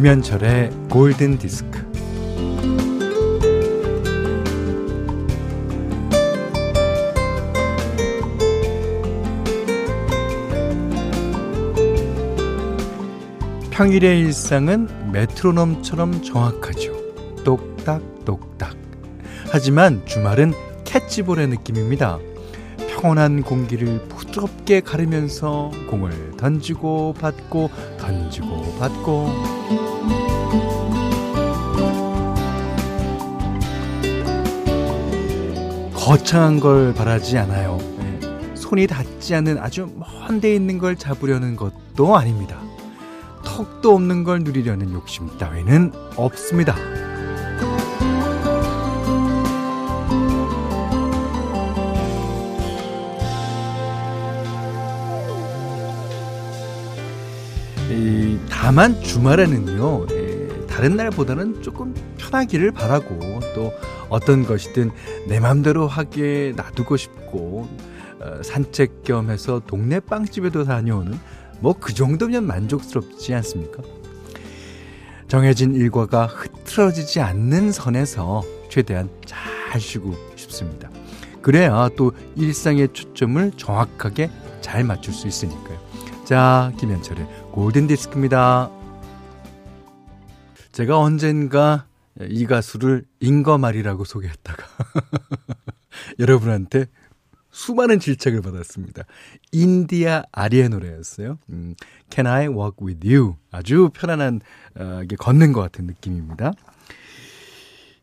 김현철의 골든 디스크. 평일의 일상은 메트로놈처럼 정확하죠. 똑딱똑딱. 하지만 주말은 캐치볼의 느낌입니다. 평온한 공기를 부드럽게 가르면서 공을 던지고 받고 던지고 받고 거창한 걸 바라지 않아요. 네. 손이 닿지 않는 아주 먼 데 있는 걸 잡으려는 것도 아닙니다. 턱도 없는 걸 누리려는 욕심 따위는 없습니다. 다만 주말에는요, 예, 다른 날보다는 조금 편하기를 바라고 또 어떤 것이든 내 맘대로 하게 놔두고 싶고 어, 산책 겸 해서 동네 빵집에도 다녀오는 뭐 그 정도면 만족스럽지 않습니까? 정해진 일과가 흐트러지지 않는 선에서 최대한 잘 쉬고 싶습니다. 그래야 또 일상의 초점을 정확하게 잘 맞출 수 있으니까요. 자, 김현철의 골든 디스크입니다. 제가 언젠가 이 가수를 인거말이라고 소개했다가 여러분한테 수많은 질책을 받았습니다. 인디아 아리의 노래였어요. 음, Can I Walk With You? 아주 편안한 어, 게 걷는 것 같은 느낌입니다.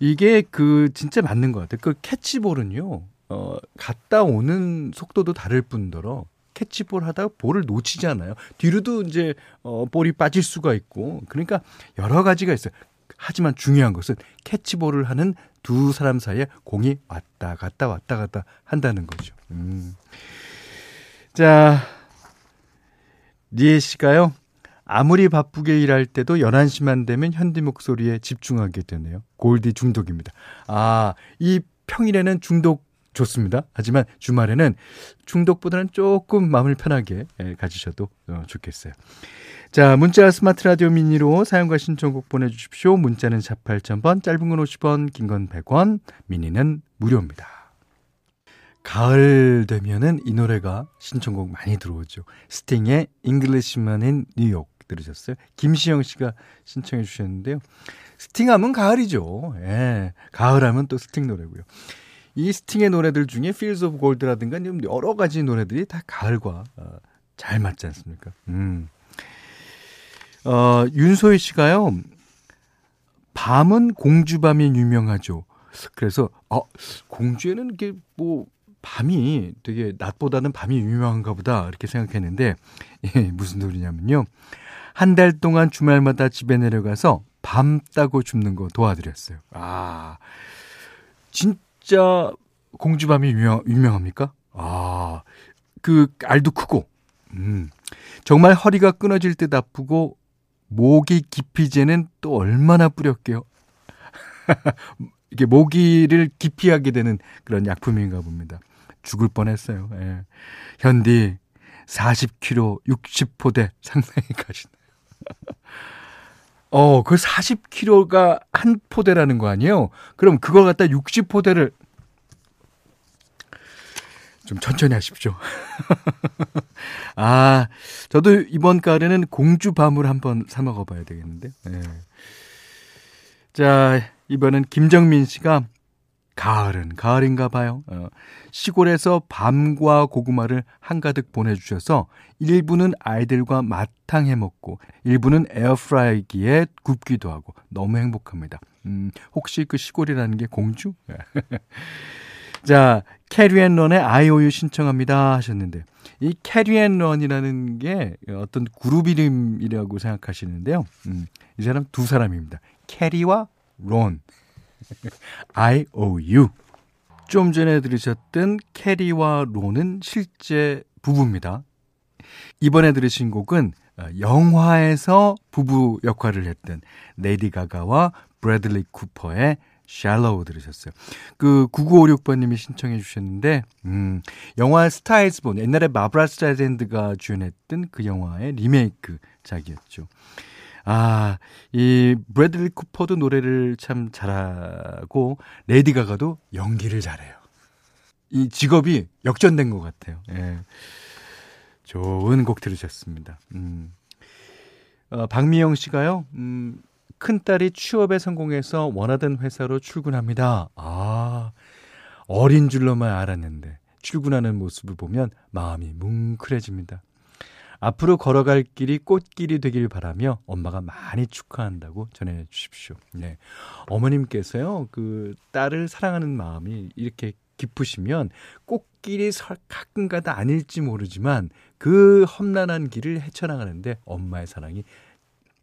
이게 그 진짜 맞는 것 같아요. 그 캐치볼은요, 어, 갔다 오는 속도도 다를 뿐더러 캐치볼 하다가 볼을 놓치잖아요. 뒤로도 이제 어, 볼이 빠질 수가 있고 그러니까 여러 가지가 있어요. 하지만 중요한 것은 캐치볼을 하는 두 사람 사이에 공이 왔다 갔다 왔다 갔다 한다는 거죠. 음. 자, 니에 씨가요. 아무리 바쁘게 일할 때도 11시만 되면 현디 목소리에 집중하게 되네요. 골디 중독입니다. 아, 이 평일에는 중독 좋습니다. 하지만 주말에는 중독보다는 조금 마음을 편하게 예, 가지셔도 어, 좋겠어요. 자, 문자 스마트 라디오 미니로 사용과 신청곡 보내주십시오. 문자는 4 8000번, 짧은 건 50원, 긴 건 100원, 미니는 무료입니다. 가을 되면은 이 노래가 신청곡 많이 들어오죠. 스팅의 in New York 들으셨어요? 김시영 씨가 신청해 주셨는데요. 스팅 하면 가을이죠. 예. 가을 하면 또 스팅 노래고요. 이 스팅의 노래들 중에 Fields of Gold라든가 여러 가지 노래들이 다 가을과 어, 잘 맞지 않습니까? 음. 어, 윤소희 씨가요. 밤은 공주밤이 유명하죠. 그래서 어, 공주에는 이게 뭐 밤이 되게 낮보다는 밤이 유명한가 보다 이렇게 생각했는데 예, 무슨 소리냐면요. 한 달 동안 주말마다 집에 내려가서 밤 따고 줍는 거 도와드렸어요. 아, 진 진짜 공주밤이 유명, 유명합니까? 아, 그 알도 크고, 음, 정말 허리가 끊어질 듯 아프고, 모기 기피제는 또 얼마나 뿌렸게요. 이게 모기를 기피하게 되는 그런 약품인가 봅니다. 죽을 뻔했어요. 예. 현디 40kg 60포대 상당히 가시네요. 어, 그 40kg가 한 포대라는 거 아니에요? 그럼 그걸 갖다 60포대를 좀 천천히 하십시오. 아, 저도 이번 가을에는 공주밤을 한번 사 먹어봐야 되겠는데. 네. 자, 이번엔 김정민 씨가 가을은 가을인가 봐요. 어, 시골에서 밤과 고구마를 한가득 보내주셔서 일부는 아이들과 마탕 해 먹고 일부는 에어프라이기에 굽기도 하고 너무 행복합니다. 음, 혹시 그 시골이라는 게 공주? 자, 캐리앤런의 아이오유 신청합니다 하셨는데 이 캐리앤런이라는 게 어떤 그룹 이름이라고 생각하시는데요. 음, 이 사람 두 사람입니다. 캐리와 론. I O U. 좀 전에 들으셨던 캐리와 론은 실제 부부입니다. 이번에 들으신 곡은 어, 영화에서 부부 역할을 했던 레이디 가가와 브래들리 쿠퍼의 Shallow 들으셨어요. 그 9956번님이 신청해 주셨는데 음, 영화 Star Is Born 옛날에 바브라 스트라이샌드가 주연했던 그 영화의 리메이크 작이었죠. 아, 이 브래들리 쿠퍼도 노래를 참 잘하고 레이디 가가도 연기를 잘해요. 이 직업이 역전된 것 같아요. 예. 좋은 곡 들으셨습니다. 음. 어, 박미영 씨가요, 음, 큰딸이 취업에 성공해서 원하던 회사로 출근합니다. 아, 어린 줄로만 알았는데, 출근하는 모습을 보면 마음이 뭉클해집니다. 앞으로 걸어갈 길이 꽃길이 되길 바라며 엄마가 많이 축하한다고 전해 주십시오. 네. 어머님께서요, 그 딸을 사랑하는 마음이 이렇게 깊으시면 꽃길이 가끔가다 아닐지 모르지만 그 험난한 길을 헤쳐나가는데 엄마의 사랑이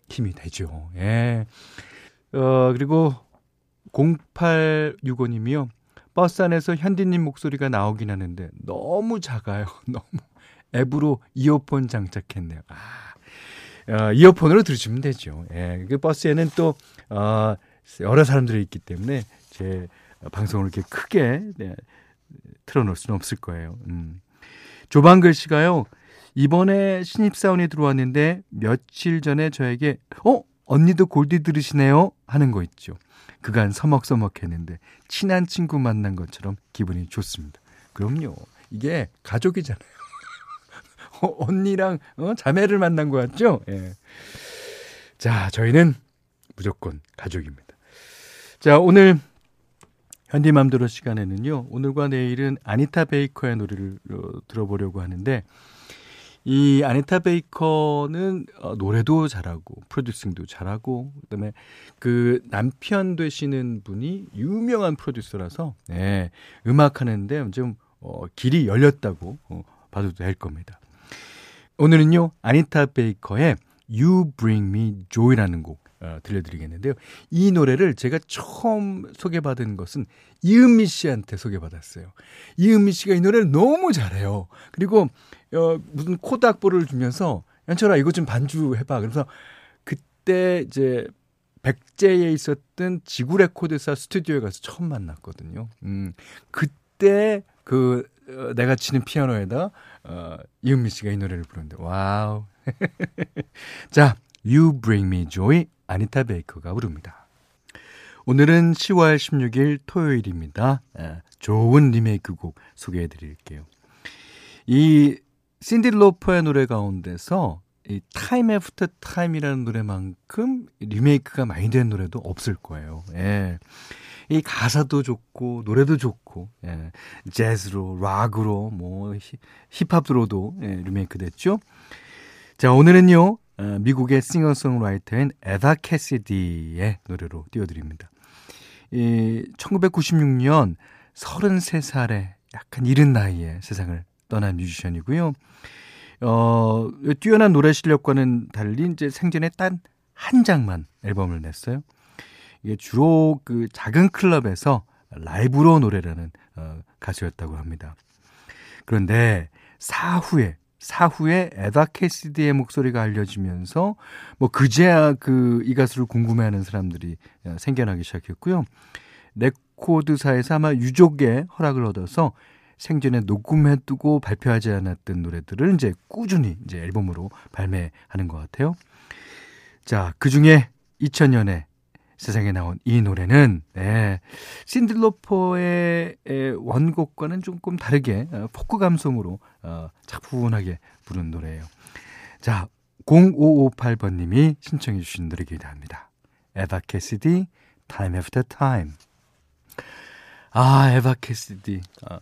힘이 되죠. 예. 어, 그리고 0865님이요. 버스 안에서 현디님 목소리가 나오긴 하는데 너무 작아요. 너무 앱으로 이어폰 장착했네요. 아, 어, 이어폰으로 들으시면 되죠. 예, 그 버스에는 또 어, 여러 사람들이 있기 때문에 제 방송을 이렇게 크게 네, 틀어놓을 수는 없을 거예요. 음. 조방글 씨가요. 이번에 신입사원이 들어왔는데 며칠 전에 저에게 어 언니도 골디 들으시네요 하는 거 있죠. 그간 서먹서먹했는데 친한 친구 만난 것처럼 기분이 좋습니다. 그럼요. 이게 가족이잖아요. 어, 언니랑 어, 자매를 만난 거 같죠? 예. 자, 저희는 무조건 가족입니다. 자, 오늘 현디맘대로 시간에는요. 오늘과 내일은 아니타 베이커의 노래를 어, 들어보려고 하는데 이 아니타 베이커는 어, 노래도 잘하고 프로듀싱도 잘하고 그다음에 그 남편 되시는 분이 유명한 프로듀서라서 네, 음악 하는데 좀 어, 길이 열렸다고 어, 봐도 될 겁니다. 오늘은요 아니타 베이커의 You Bring Me Joy라는 곡 어, 들려드리겠는데요. 이 노래를 제가 처음 소개받은 것은 이은미 씨한테 소개받았어요. 이은미 씨가 이 노래를 너무 잘해요. 그리고 어, 무슨 코드 악보를 주면서 현철아 이거 좀 반주해봐. 그래서 그때 이제 벽제에 있었던 지구 레코드사 스튜디오에 가서 처음 만났거든요. 음, 그때 그 어, 내가 치는 피아노에다 어, 이은미 씨가 이 노래를 부르는데 wow. 자, You Bring Me Joy 아니타 베이커가 부릅니다. 오늘은 10월 16일 토요일입니다. 아, 좋은 리메이크 곡 소개해 드릴게요. 이 신디 로퍼의 노래 가운데서 이 Time After Time이라는 노래만큼 리메이크가 많이 된 노래도 없을 거예요. 예. 이 가사도 좋고 노래도 좋고 예. 재즈로 락으로 뭐 힙합으로도 예, 리메이크 됐죠. 자, 오늘은요. 어, 미국의 싱어송라이터인 에다 캐시디의 노래로 띄워드립니다. 이 1996년 33살에 약간 이른 나이에 세상을 떠난 뮤지션이고요. 어, 뛰어난 노래 실력과는 달리 이제 생전에 단한 장만 앨범을 냈어요. 이게 주로 그 작은 클럽에서 라이브로 노래라는 어, 가수였다고 합니다. 그런데 사후에 사후에 에다 캐시디의 목소리가 알려지면서 뭐 그제야 그 이 가수를 궁금해하는 사람들이 어, 생겨나기 시작했고요. 레코드사에서 아마 유족의 허락을 얻어서 생전에 녹음해두고 발표하지 않았던 노래들을 이제 꾸준히 이제 앨범으로 발매하는 것 같아요. 자, 그 중에 2000년에 세상에 나온 이 노래는 네, 신디 로퍼의 원곡과는 조금 다르게 어, 포크 감성으로 어, 차분하게 부른 노래예요. 자, 0558번님이 신청해 주신 노래기도 합니다. 에바 캐시디, Time After Time. 아, 에바 캐시디. 아,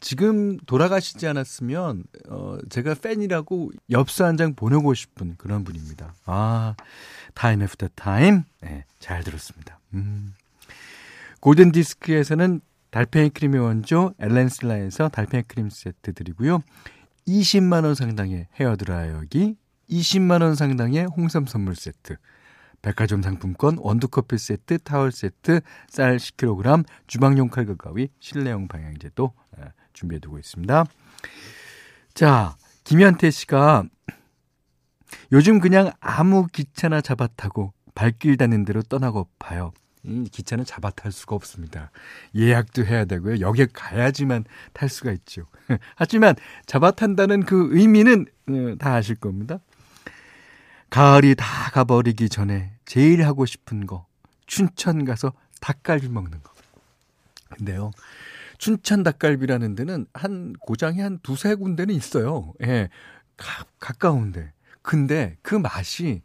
지금 돌아가시지 않았으면, 어, 제가 팬이라고 엽서 한 장 보내고 싶은 그런 분입니다. 아, Time After Time. 네, 잘 들었습니다. 음. 골든 디스크에서는 달팽이 크림의 원조 엘렌실라에서 달팽이 크림 세트 드리고요. 20만 원 상당의 헤어 드라이어기, 20만 원 상당의 홍삼 선물 세트, 백화점 상품권 원두커피 세트, 타월 세트, 쌀 10kg, 주방용 칼과 가위, 실내용 방향제도 준비해 두고 있습니다. 자, 김현태 씨가 요즘 그냥 아무 기차나 잡아 타고 발길 닿는 대로 떠나고 봐요. 이 기차는 잡아 탈 수가 없습니다. 예약도 해야 되고요. 역에 가야지만 탈 수가 있죠. 하지만 잡아 탄다는 그 의미는 어, 다 아실 겁니다. 가을이 다 가버리기 전에 제일 하고 싶은 거 춘천 가서 닭갈비 먹는 거. 근데요. 춘천 닭갈비라는 데는 한 고장이 한 두세 군데는 있어요. 예. 가, 가까운데. 근데 그 맛이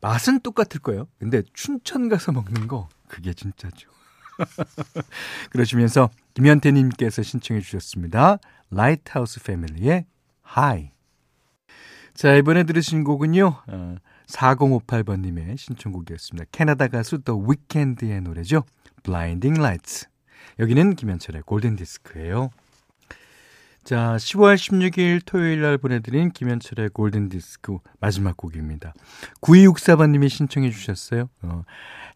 맛은 똑같을 거예요. 근데 춘천 가서 먹는 거 그게 진짜죠. 그러시면서 김현태 님께서 신청해 주셨습니다. 라이트하우스 패밀리의 High. 자, 이번에 들으신 곡은요. 어, 4058번님의 신청곡이었습니다. 캐나다 가수 더 위켄드의 노래죠. Blinding Lights. 여기는 김현철의 골든디스크예요. 자, 10월 16일 토요일 날 보내드린 김현철의 골든디스크 마지막 곡입니다. 9264번님이 신청해 주셨어요. 어,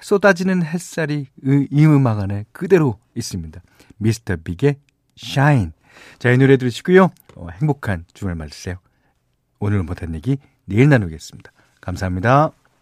쏟아지는 햇살이 이 음악 안에 그대로 있습니다. 미스터 빅의 Shine. 자, 이 노래 들으시고요. 어, 행복한 주말 맞으세요. 오늘 못한 얘기 내일 나누겠습니다. 감사합니다.